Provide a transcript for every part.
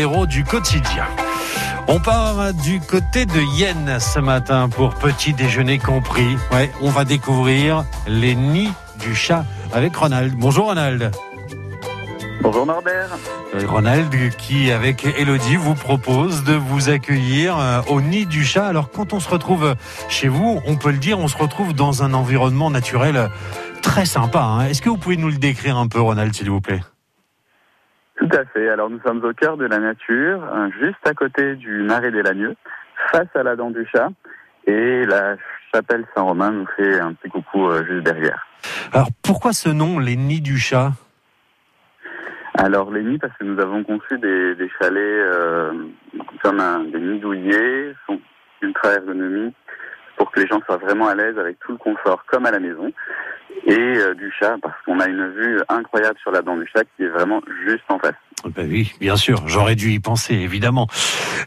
héros du quotidien. On part du côté de Yen ce matin pour petit déjeuner compris. Ouais, on va découvrir les nids du chat avec Ronald. Bonjour Ronald. Bonjour Norbert. Euh, Ronald qui avec Elodie vous propose de vous accueillir euh, au nid du chat. Alors quand on se retrouve chez vous, on peut le dire, on se retrouve dans un environnement naturel très sympa. hein. Est-ce que vous pouvez nous le décrire un peu Ronald s'il vous plaît? Tout à fait. Alors nous sommes au cœur de la nature, euh, juste à côté du marais des Lagneux, face à la dent du chat. Et la chapelle Saint-Romain nous fait un petit coucou euh, juste derrière. Alors pourquoi ce nom, les nids du chat? Alors les nids, parce que nous avons conçu des, des chalets euh, comme un, des nids sont ultra ergonomiques, pour que les gens soient vraiment à l'aise avec tout le confort comme à la maison. Et euh, du chat, parce qu'on a une vue incroyable sur la dent du chat qui est vraiment juste en face. Ben oui, bien sûr, j'aurais dû y penser, évidemment.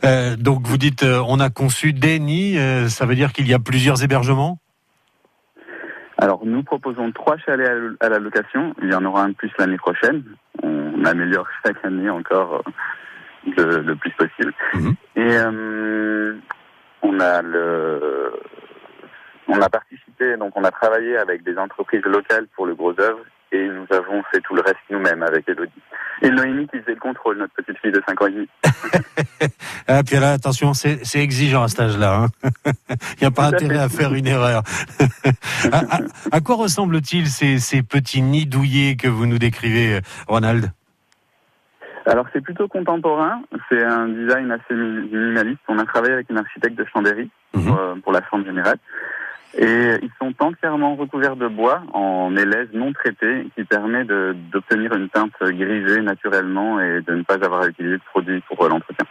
Euh, donc vous dites, euh, on a conçu des nids, ça veut dire qu'il y a plusieurs hébergements? Alors, nous proposons trois chalets à- à la location. Il y en aura un de plus l'année prochaine. On améliore chaque année encore le, le plus possible. Mhm. Et on a le, on a donc on a travaillé avec des entreprises locales pour le gros œuvre et nous avons fait tout le reste nous-mêmes avec Elodie. Et Noémie qui faisait le contrôle, notre petite fille de 5 ans et demi. Ah, puis là, attention, c'est exigeant à cet âge-là. hein. Il n'y a pas Tout intérêt à faire une erreur. à, à- à quoi ressemblent-ils ces, ces petits nids douillés que vous nous décrivez, Ronald? Alors c'est plutôt contemporain, c'est un design assez mi- minimaliste. On a travaillé avec une architecte de Chambéry Mhm. pour, euh, pour la forme générale. Et ils sont entièrement recouverts de bois en mélèze non traité qui permet d'obtenir une teinte grisée naturellement et de ne pas avoir à utiliser de produits pour euh, l'entretien.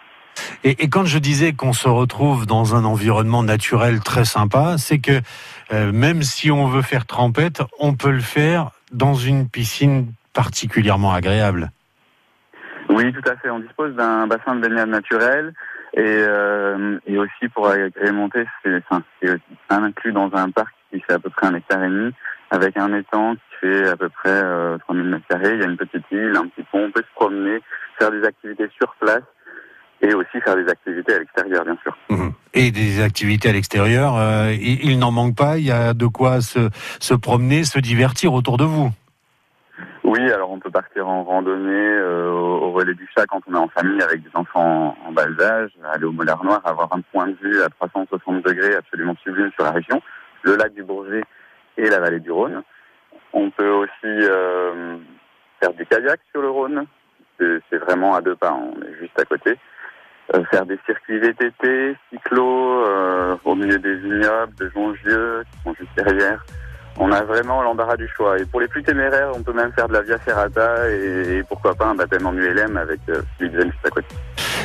Et, et quand je disais qu'on se retrouve dans un environnement naturel très sympa, c'est que euh, même si on veut faire trempette, on peut le faire dans une piscine particulièrement agréable. Oui, tout à fait. On dispose d'un bassin de baignade naturel et, euh, et aussi pour agrémenter, c'est inclus dans un parc qui fait à peu près un hectare et demi avec un étang qui fait à peu près euh, 3000 mètres carrés. Il y a une petite île, un petit pont. On peut se promener, faire des activités sur place et aussi faire des activités à l'extérieur, bien sûr. Mhm. Et des activités à l'extérieur, euh, il, il n'en manque pas, il y a de quoi se, se promener, se divertir autour de vous. Oui, alors on peut partir en randonnée euh, au, relais du chat quand on est en famille avec des enfants en, bas âge, aller au Moulin Noir, avoir un point de vue à 360 degrés absolument sublime sur la région, le lac du Bourget et la vallée du Rhône. On peut aussi euh, faire du kayak sur le Rhône, c'est vraiment à deux pas, on est juste à côté. Euh, faire des circuits VTT, cyclo, au milieu des vignobles, de Jongieux, qui sont juste derrière. On a vraiment l'embarras du choix. Et pour les plus téméraires, on peut même faire de la Via Ferrata et, et pourquoi pas un baptême en ULM avec euh, Philippe Zen juste à côté.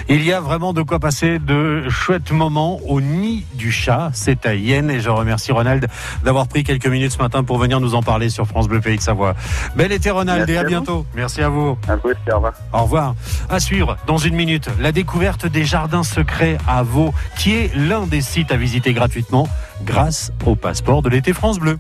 Il y a vraiment de quoi passer de chouettes moments au nid du chat. C'est à Yen et je remercie Ronald d'avoir pris quelques minutes ce matin pour venir nous en parler sur France Bleu Pays de Savoie. Bel été Ronald Merci et à bientôt. Merci à vous. À vous aussi, au revoir. Au revoir. À suivre dans une minute la découverte des jardins secrets à Vaux, qui est l'un des sites à visiter gratuitement grâce au passeport de l'été France Bleu.